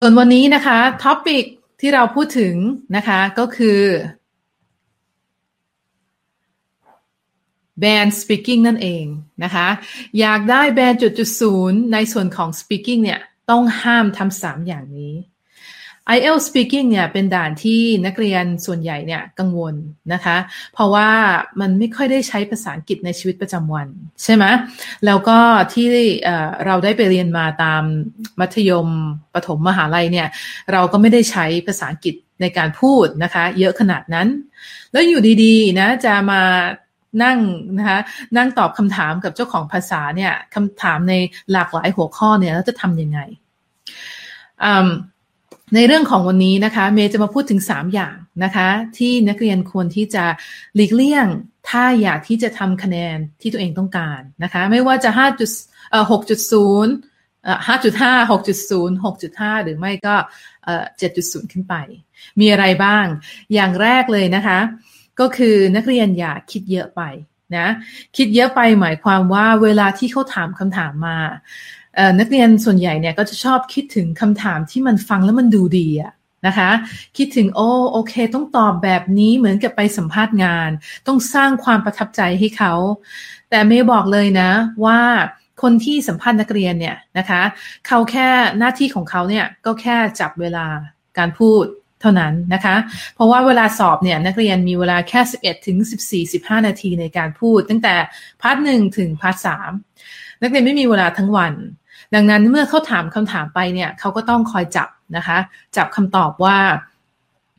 ส่วนวันนี้นะคะท็อปิกที่เราพูดถึงนะคะก็คือ band speaking นั่นเองนะคะ อยากได้แบรนจุดจุดศูนย์ในส่วนของ speaking เนี่ย ต้องห้ามทำสามอย่างนี้ IELTS speaking เนี่ยเป็นด่านที่นักเรียนส่วนใหญ่เนี่ยกังวลนะคะ เพราะว่ามันไม่ค่อยได้ใช้ภาษาอังกฤษในชีวิตประจำวัน ใช่ไหมแล้วก็ที่เราได้ไปเรียนมาตามมัธยมประถมมหาลัยเนี่ยเราก็ไม่ได้ใช้ภาษาอังกฤษในการพูดนะคะ เยอะขนาดนั้น แล้วอยู่ดีๆนะจะมานั่งนะคะนั่งตอบคำถามกับเจ้าของภาษาเนี่ยคำถามในหลากหลายหัวข้อเนี่ยแล้วจะทำยังไง ในเรื่องของวันนี้นะคะ เมย์จะมาพูดถึง 3 อย่างนะคะ ที่นักเรียนควรที่จะหลีกเลี่ยง ถ้าอยากที่จะทำคะแนนที่ตัวเองต้องการนะคะ ไม่ว่าจะ5จุดเอ่อ6.0 5.5 6.0 6.5 หรือไม่ก็ 7.0 ขึ้นไป มีอะไรบ้าง อย่างแรกเลยนะคะ ก็คือนักเรียนอย่าคิดเยอะไปนะ คิดเยอะไปหมายความว่าเวลาที่เขาถามคำถามมา นักเรียนส่วนใหญ่เนี่ยก็จะชอบคิดถึงคำถามที่มันฟังแล้วมันดูดีอะนะคะคิดถึงโอ้โอเค ต้องตอบแบบนี้เหมือนกับไปสัมภาษณ์งาน ต้องสร้างความประทับใจให้เขา แต่เมย์บอกเลยนะว่าคนที่สัมภาษณ์นักเรียนเนี่ยนะคะเขาแค่หน้าที่ของเขาเนี่ยก็แค่จับเวลาการพูดเท่านั้นนะคะ เพราะว่าเวลาสอบเนี่ยนักเรียนมีเวลาแค่ 11ถึง14 15 นาทีในการพูด ตั้งแต่ part หนึ่งถึง part สามนักเรียนไม่มีเวลาทั้งวัน ดังนั้นเมื่อเขาถามคำถามไปเนี่ยเขาก็ต้องคอยจับนะคะ จับคำตอบว่า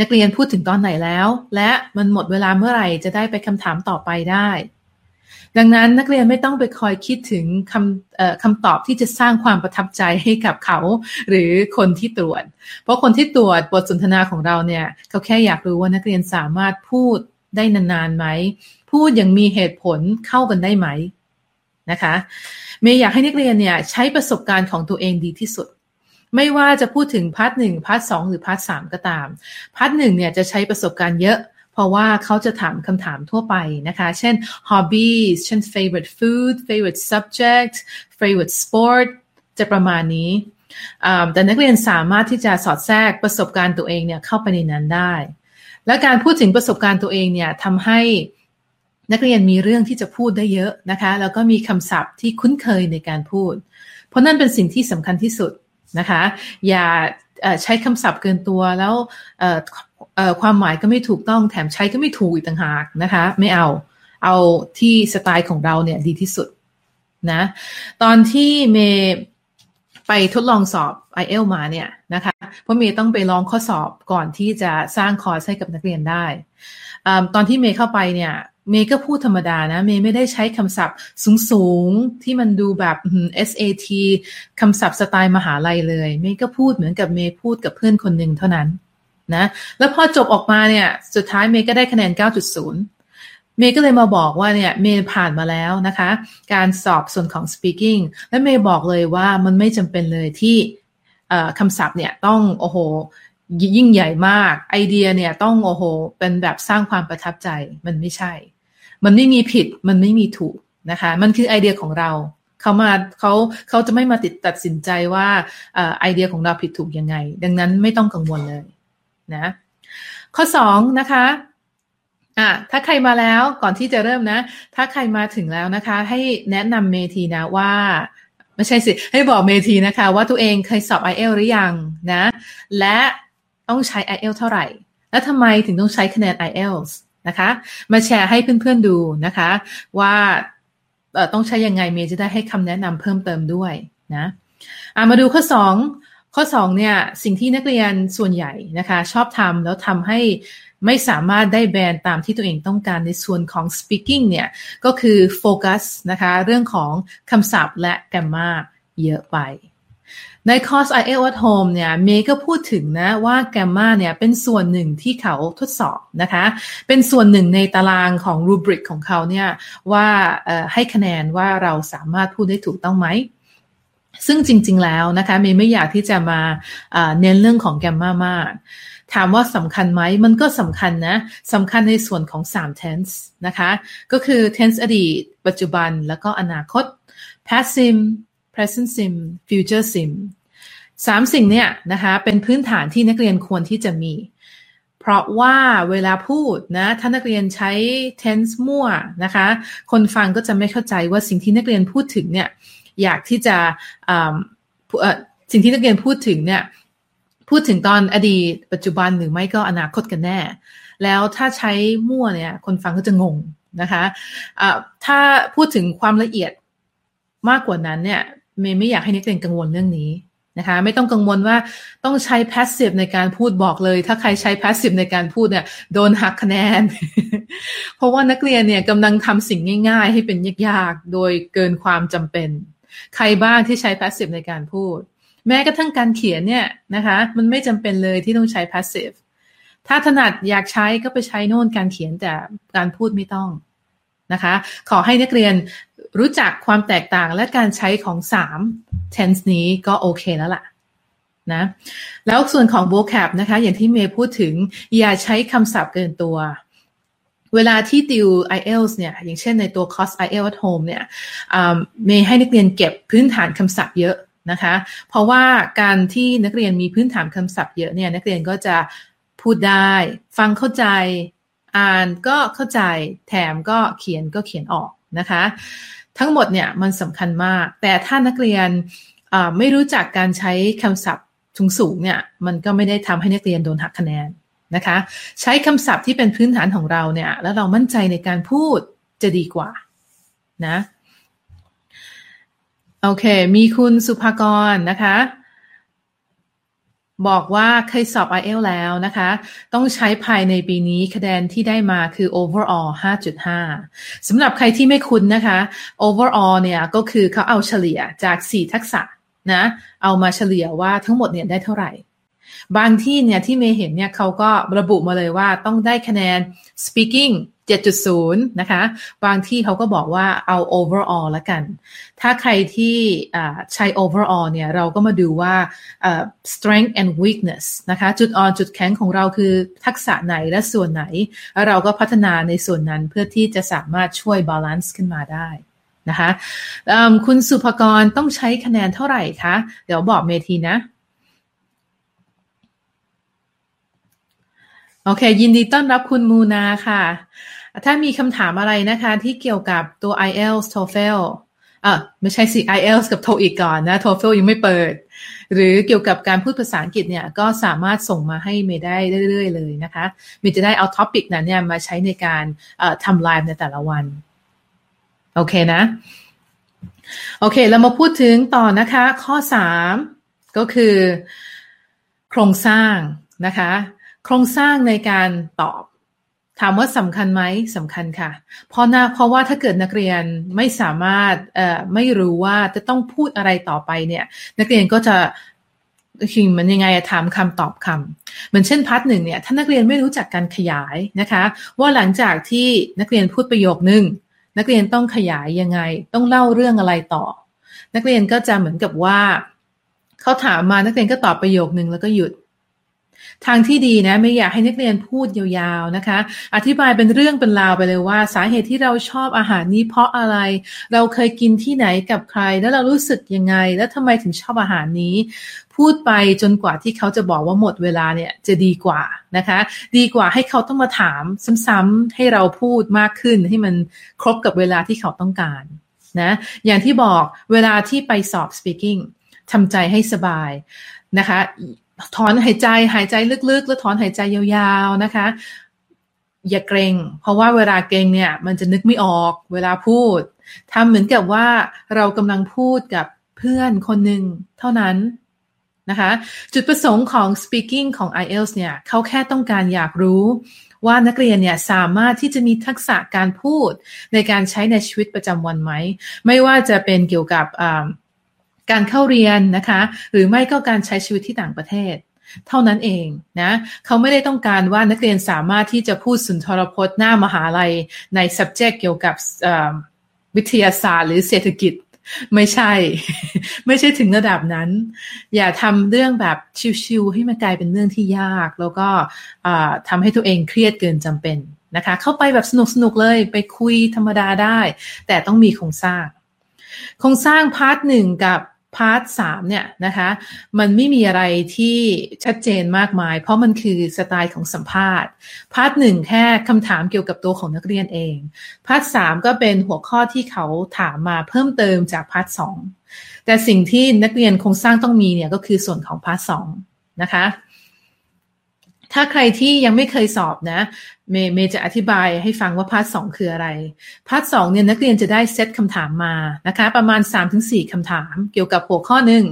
นักเรียนพูดถึงตอนไหนแล้ว และมันหมดเวลาเมื่อไหร่จะได้ไปคำถามต่อไปได้ ดังนั้นนักเรียนไม่ต้องไปคอยคิดถึงคำคำตอบที่จะสร้างความประทับใจให้กับเขา หรือคนที่ตรวจ เพราะคนที่ตรวจบทสนทนาของเราเนี่ยเขาแค่อยากรู้ว่านักเรียนสามารถพูดได้นานๆไหม พูดอย่างมีเหตุผลเข้ากันได้ไหมนะคะ เมย์อยากให้นักเรียนเนี่ยใช้ประสบการณ์ของตัวเองดีที่สุด ไม่ว่าจะพูดถึง part หนึ่ง part สองหรือ part สามก็ตาม part หนึ่งเนี่ยจะใช้ประสบการณ์เยอะเพราะว่าเขาจะถามคำถามทั่วไปนะคะ เช่น hobbies เช่น favorite food favorite subject favorite sport จะประมาณนี้แต่นักเรียนสามารถที่จะสอดแทรกประสบการณ์ตัวเองเนี่ยเข้าไปในนั้นได้ และการพูดถึงประสบการณ์ตัวเองเนี่ยทำให้ นักเรียนมีเรื่องที่จะพูดได้เยอะนะคะ แล้วก็มีคำศัพท์ที่คุ้นเคยในการพูด เพราะนั่นเป็นสิ่งที่สำคัญที่สุดนะคะ อย่าใช้คำศัพท์เกินตัวแล้วความหมายก็ไม่ถูกต้องแถมใช้ก็ไม่ถูกอีกต่างหากนะคะ ไม่เอาเอาที่สไตล์ของเราเนี่ยดีที่สุดนะตอนที่เมย์ไปทดลองสอบ i อเอลมาเนี่ยนะคะเพราะเมย์ต้องไปลองข้อสอบก่อนที่จะสร้างคอร์สให้กับนักเรียนได้ ตอนที่เมย์เข้าไปเนี่ย เมย์ก็พูดธรรมดานะ เมย์ไม่ได้ใช้คำศัพท์สูงๆ ที่มันดูแบบ SAT คำศัพท์สไตล์มหาลัยเลย เมย์ก็พูดเหมือนกับเมย์พูดกับเพื่อนคนหนึ่งเท่านั้นนะ แล้วพอจบออกมาเนี่ย สุดท้ายเมย์ก็ได้คะแนน 9.0 เมย์ก็เลยมาบอกว่าเนี่ย เมย์ผ่านมาแล้วนะคะ การสอบส่วนของ speaking และเมย์บอกเลยว่ามันไม่จำเป็นเลยที่คำศัพท์เนี่ยต้องโอ้โห ยิ่งใหญ่มาก ไอเดียเนี่ยต้องโอ้โห เป็นแบบสร้างความประทับใจมันไม่ใช่ มันไม่มีผิดมันไม่มีถูกนะคะ มันคือไอเดียของเราเขามาเขาเขาจะไม่มาติดตัดสินใจว่าไอเดียของเราผิดถูกยังไง ดังนั้นไม่ต้องกังวลเลยนะข้อสองนะคะอะถ้าใครมาแล้วก่อนที่จะเริ่มนะ ถ้าใครมาถึงแล้วนะคะ ให้แนะนำเมทีนะว่าไม่ใช่สิ ให้บอกเมทีนะคะ ว่าตัวเองเคยสอบ i อเอลหรือยังนะ และ ต้องใช้ IELTS เท่าไหร่ และทำไมถึงต้องใช้คะแนน IELTS นะคะ มาแชร์ให้เพื่อนๆดูนะคะ ว่าต้องใช้ยังไงเมย์จะได้ให้คำแนะนำเพิ่มเติมด้วยนะมาดูข้อ 2 ข้อ 2 เนี่ย สิ่งที่นักเรียนส่วนใหญ่นะคะ ชอบทำแล้วทำให้ไม่สามารถได้แบรนด์ตามที่ตัวเองต้องการในส่วนของ speaking เนี่ย ก็คือโฟกัสนะคะ เรื่องของคำศัพท์และแกรมมาเยอะไป ในคอร์ส i อ l at Home เนี่ยเมย์ก็พูดถึงนะว่าแกมมาเนี่ยเป็นส่วนหนึ่งที่เขาทดสอบนะคะ เป็นส่วนหนึ่งในตารางของรูบริกของเขาเนี่ยว่าให้คะแนนว่าเราสามารถพูดได้ถูกต้องไหมซึ่งจริง ๆ แล้วนะคะเมย์ไม่อยากที่จะมาเน้นเรื่องของแกมมามาก ถามว่าสำคัญไหมมันก็สำคัญนะสำคัญในส่วนของ3 tense นะคะ ก็คือ tense อดีต ปัจจุบันแล้วก็อนาคต past sim present sim future sim สามสิ่งเนี่ยนะคะเป็นพื้นฐานที่นักเรียนควรที่จะมี เพราะว่าเวลาพูดนะถ้านักเรียนใช้ tense มั่วนะคะ คนฟังก็จะไม่เข้าใจว่าสิ่งที่นักเรียนพูดถึงเนี่ยอยากที่จะสิ่งที่นักเรียนพูดถึงเนี่ยพูดถึงตอนอดีตปัจจุบันหรือไม่ก็อนาคตกันแน่ แล้วถ้าใช้มั่วเนี่ยคนฟังก็จะงงนะคะะถ้าพูดถึงความละเอียดมากกว่านั้นเนี่ย เมย์ไม่อยากให้นักเรียนกังวลเรื่องนี้นะคะไม่ต้องกังวลว่าต้องใช้ passive ในการพูดบอกเลย ถ้าใครใช้ passive ในการพูดเนี่ยโดนหักคะแนน เพราะว่านักเรียนเนี่ยกำลังทำสิ่งง่าย ๆ ให้เป็นยากๆ โดยเกินความจำเป็น ใครบ้างที่ใช้ passive ในการพูด แม้กระทั่งการเขียนเนี่ยนะคะมันไม่จำเป็นเลยที่ต้องใช้ passive ถ้าถนัดอยากใช้ก็ไปใช้โน่นการเขียนแต่การพูดไม่ต้อง นะคะ ขอให้นักเรียนรู้จักความแตกต่างและการใช้ของ 3 tense นี้ก็โอเคแล้วล่ะนะแล้วส่วนของ vocab นะคะ อย่างที่เมย์พูดถึง อย่าใช้คำศัพท์เกินตัว เวลาที่ติว IELTS เนี่ย อย่างเช่นในตัว course IELTS at home เนี่ยเมย์ให้นักเรียนเก็บพื้นฐานคำศัพท์เยอะนะคะ เพราะว่าการที่นักเรียนมีพื้นฐานคำศัพท์เยอะเนี่ย นักเรียนก็จะพูดได้ ฟังเข้าใจ อ่านก็เข้าใจแถมก็เขียนก็เขียนออกนะคะ ทั้งหมดเนี่ยมันสำคัญมาก แต่ถ้านักเรียนไม่รู้จักการใช้คำศัพท์สูงๆเนี่ยมันก็ไม่ได้ทำให้นักเรียนโดนหักคะแนนนะคะใช้คำศัพท์ที่เป็นพื้นฐานของเราเนี่ยแล้วเรามั่นใจในการพูดจะดีกว่านะโอเค มีคุณสุภากรนะคะ บอกว่าเคยสอบ i อเอลแล้วนะคะ ต้องใช้ภายในปีนี้คะแนนที่ได้มาคือ overall 5.5 สำหรับใครที่ไม่คุ้นนะคะ overall เนี่ยก็คือเขาเอาเฉลี่ยจาก 4 ทักษะนะ เอามาเฉลี่ยว่าทั้งหมดเนี่ยได้เท่าไหร่ บางที่เนี่ยที่เมย์เห็นเนี่ยเขาก็ระบุมาเลยว่าต้องได้คะแนน speaking 7.0 นะคะ บางที่เขาก็บอกว่าเอา overall ละกัน ถ้าใครที่ใช้ overall เนี่ย เราก็มาดูว่า strength and weakness นะคะ จุดอ่อนจุดแข็งของเราคือทักษะไหนและส่วนไหน เราก็พัฒนาในส่วนนั้นเพื่อที่จะสามารถช่วย balance ขึ้นมาได้นะคะคุณสุภกรต้องใช้คะแนนเท่าไหร่คะ เดี๋ยวบอกเมทีนะ โอเค ยินดีต้อนรับคุณมูนาค่ะ ถ้ามีคำถามอะไรนะคะที่เกี่ยวกับตัว IELTS TOEFL อะไม่ใช่สิ IELTS กับ TOEIC ก่อนนะ TOEFL ยังไม่เปิด หรือเกี่ยวกับการพูดภาษาอังกฤษเนี่ย ก็สามารถส่งมาให้เมย์ได้เรื่อยๆเลยนะคะเมย์จะได้เอาท็อปิกนั้นเนี่ยมาใช้ในการทำไลฟ์ในแต่ละวัน โอเคนะ โอเค เรามาพูดถึงต่อนะคะ ข้อ 3 ก็คือ โครงสร้างนะคะ โครงสร้างในการตอบ ถามว่าสำคัญไหมสำคัญค่ะ เพราะนะเพราะว่าถ้าเกิดนักเรียนไม่สามารถเอ่อไม่รู้ว่าจะต้องพูดอะไรต่อไปเนี่ย นักเรียนก็จะคือมันยังไงถามคำตอบคำเหมือนเช่นพาร์ทหนึ่งเนี่ยถ้านักเรียนไม่รู้จักการขยายนะคะ ว่าหลังจากที่นักเรียนพูดประโยคนึงนักเรียนต้องขยายยังไง ต้องเล่าเรื่องอะไรต่อ นักเรียนก็จะเหมือนกับว่าเขาถามมานักเรียนก็ตอบประโยคนึงแล้วก็หยุด ทางที่ดีนะไม่อยากให้นักเรียนพูดยาวๆนะคะ อธิบายเป็นเรื่องเป็นราวไปเลยว่า สาเหตุที่เราชอบอาหารนี้เพราะอะไร เราเคยกินที่ไหนกับใคร แล้วเรารู้สึกยังไง แล้วทำไมถึงชอบอาหารนี้ พูดไปจนกว่าที่เขาจะบอกว่าหมดเวลาเนี่ยจะดีกว่านะคะ ดีกว่าให้เขาต้องมาถามซ้ำๆให้เราพูดมากขึ้นให้มันครบกับเวลาที่เขาต้องการนะอย่างที่บอกเวลาที่ไปสอบ speaking ทำใจให้สบายนะคะ ถอนหายใจหายใจลึกๆ แล้วถอนหายใจยาวๆนะคะ อย่าเกรง เพราะว่าเวลาเกรงเนี่ยมันจะนึกไม่ออกเวลาพูดทำเหมือนกับว่าเรากำลังพูดกับเพื่อนคนหนึ่งเท่านั้นนะคะจุดประสงค์ของ speaking ของ IELTS เนี่ยเขาแค่ต้องการอยากรู้ว่านักเรียนเนี่ยสามารถที่จะมีทักษะการพูดในการใช้ในชีวิตประจำวันไหม ไม่ว่าจะเป็นเกี่ยวกับ การเข้าเรียนนะคะ หรือไม่ก็การใช้ชีวิตที่ต่างประเทศ เท่านั้นเองนะเขาไม่ได้ต้องการว่านักเรียนสามารถที่จะพูดสุนทรพจน์หน้ามหาลัยใน subject เกี่ยวกับวิทยาศาสตร์ หรือเศรษฐกิจไม่ใช่ ไม่ใช่ถึงระดับนั้น อย่าทำเรื่องแบบชิวๆให้มันกลายเป็นเรื่องที่ยาก แล้วก็ทำให้ตัวเองเครียดเกินจำเป็นนะคะ เข้าไปแบบสนุกๆเลยไปคุยธรรมดาได้ แต่ต้องมีโครงสร้าง โครงสร้างพาร์ทหนึ่งกับ part สามเนี่ยนะคะมันไม่มีอะไรที่ชัดเจนมากมาย เพราะมันคือสไตล์ของสัมภาษณ์ part หนึ่งแค่คำถามเกี่ยวกับตัวของนักเรียนเอง part สามก็เป็นหัวข้อที่เขาถามมาเพิ่มเติมจาก part สองแต่สิ่งที่นักเรียนโครงสร้างต้องมีเนี่ยก็คือส่วนของ part สองนะคะ ถ้าใครที่ยังไม่เคยสอบนะเมย์เมย์จะอธิบายให้ฟังว่า part สองคืออะไร part สองเนี่ยนักเรียนจะได้เซตคำถามมานะคะ ประมาณ 3-4คำถามเกี่ยวกับหัวข้อหนึ่ง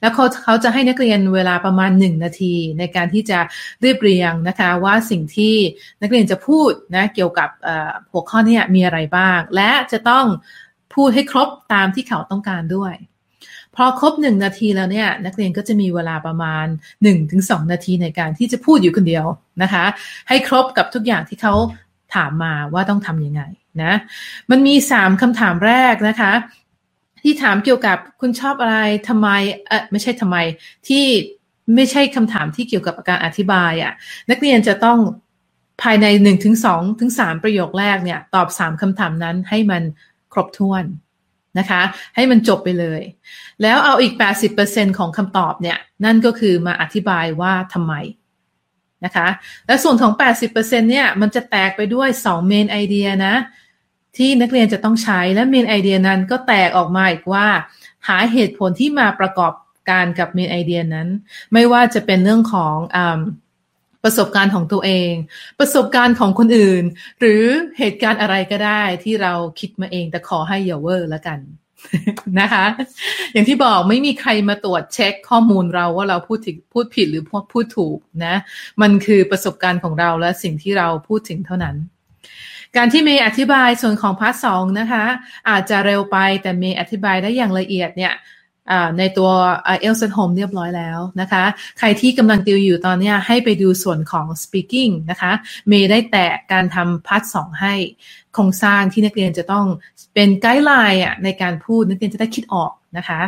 แล้วเขาเขาจะให้นักเรียนเวลาประมาณ 1 นาที ในการที่จะเรียบเรียงนะคะว่าสิ่งที่นักเรียนจะพูดนะเกี่ยวกับหัวข้อนี้มีอะไรบ้าง และจะต้องพูดให้ครบตามที่เขาต้องการด้วย พอครบหนึ่งนาทีแล้วเนี่ยนักเรียนก็จะมีเวลาประมาณ1 ถึง 2 นาทีในการที่จะพูดอยู่คนเดียวนะคะ ให้ครบกับทุกอย่างที่เขาถามมาว่าต้องทำยังไงนะมันมีสามคำถามแรกนะคะ ที่ถามเกี่ยวกับคุณชอบอะไรทำไมเออไม่ใช่ทำไมที่ไม่ใช่คำถามที่เกี่ยวกับการอธิบายอะ่ะนักเรียนจะต้องภายในหนึ่งถึงสองถึงสามประโยคแรกเนี่ยตอบสามคำถามนั้นให้มันครบถ้วน นะคะ ให้มันจบไปเลย แล้วเอาอีก 80%ของคำตอบเนี่ย นั่นก็คือมาอธิบายว่าทำไมนะคะ และส่วนของ 80%เนี่ยมันจะแตกไปด้วย 2 main idea นะที่นักเรียนจะต้องใช้และ main idea นั้นก็แตกออกมาอีกว่า หาเหตุผลที่มาประกอบการกับ main idea นั้น ไม่ว่าจะเป็นเรื่องของอ ประสบการณ์ของตัวเอง ประสบการณ์ของคนอื่น หรือเหตุการณ์อะไรก็ได้ที่เราคิดมาเอง แต่ขอให้อย่าเวอร์แล้วกันนะคะ อย่างที่บอกไม่มีใครมาตรวจเช็คข้อมูลเราว่าเราพูดถึงพูดผิดหรือพูดพูดถูกนะ มันคือประสบการณ์ของเราและสิ่งที่เราพูดถึงเท่านั้น การที่เมย์อธิบายส่วนของ part สองนะคะ อาจจะเร็วไปแต่เมย์อธิบายได้อย่างละเอียดเนี่ย ในตัว IELTS at Home เรียบร้อยแล้วนะคะ ใครที่กำลังติวอยู่ตอนนี้ให้ไปดูส่วนของ speaking นะคะ เมย์ได้แตะการทำ part สองให้โครงสร้างที่นักเรียนจะต้องเป็นไกด์ไลน์ในการพูดนักเรียนจะได้คิดออกนะคะ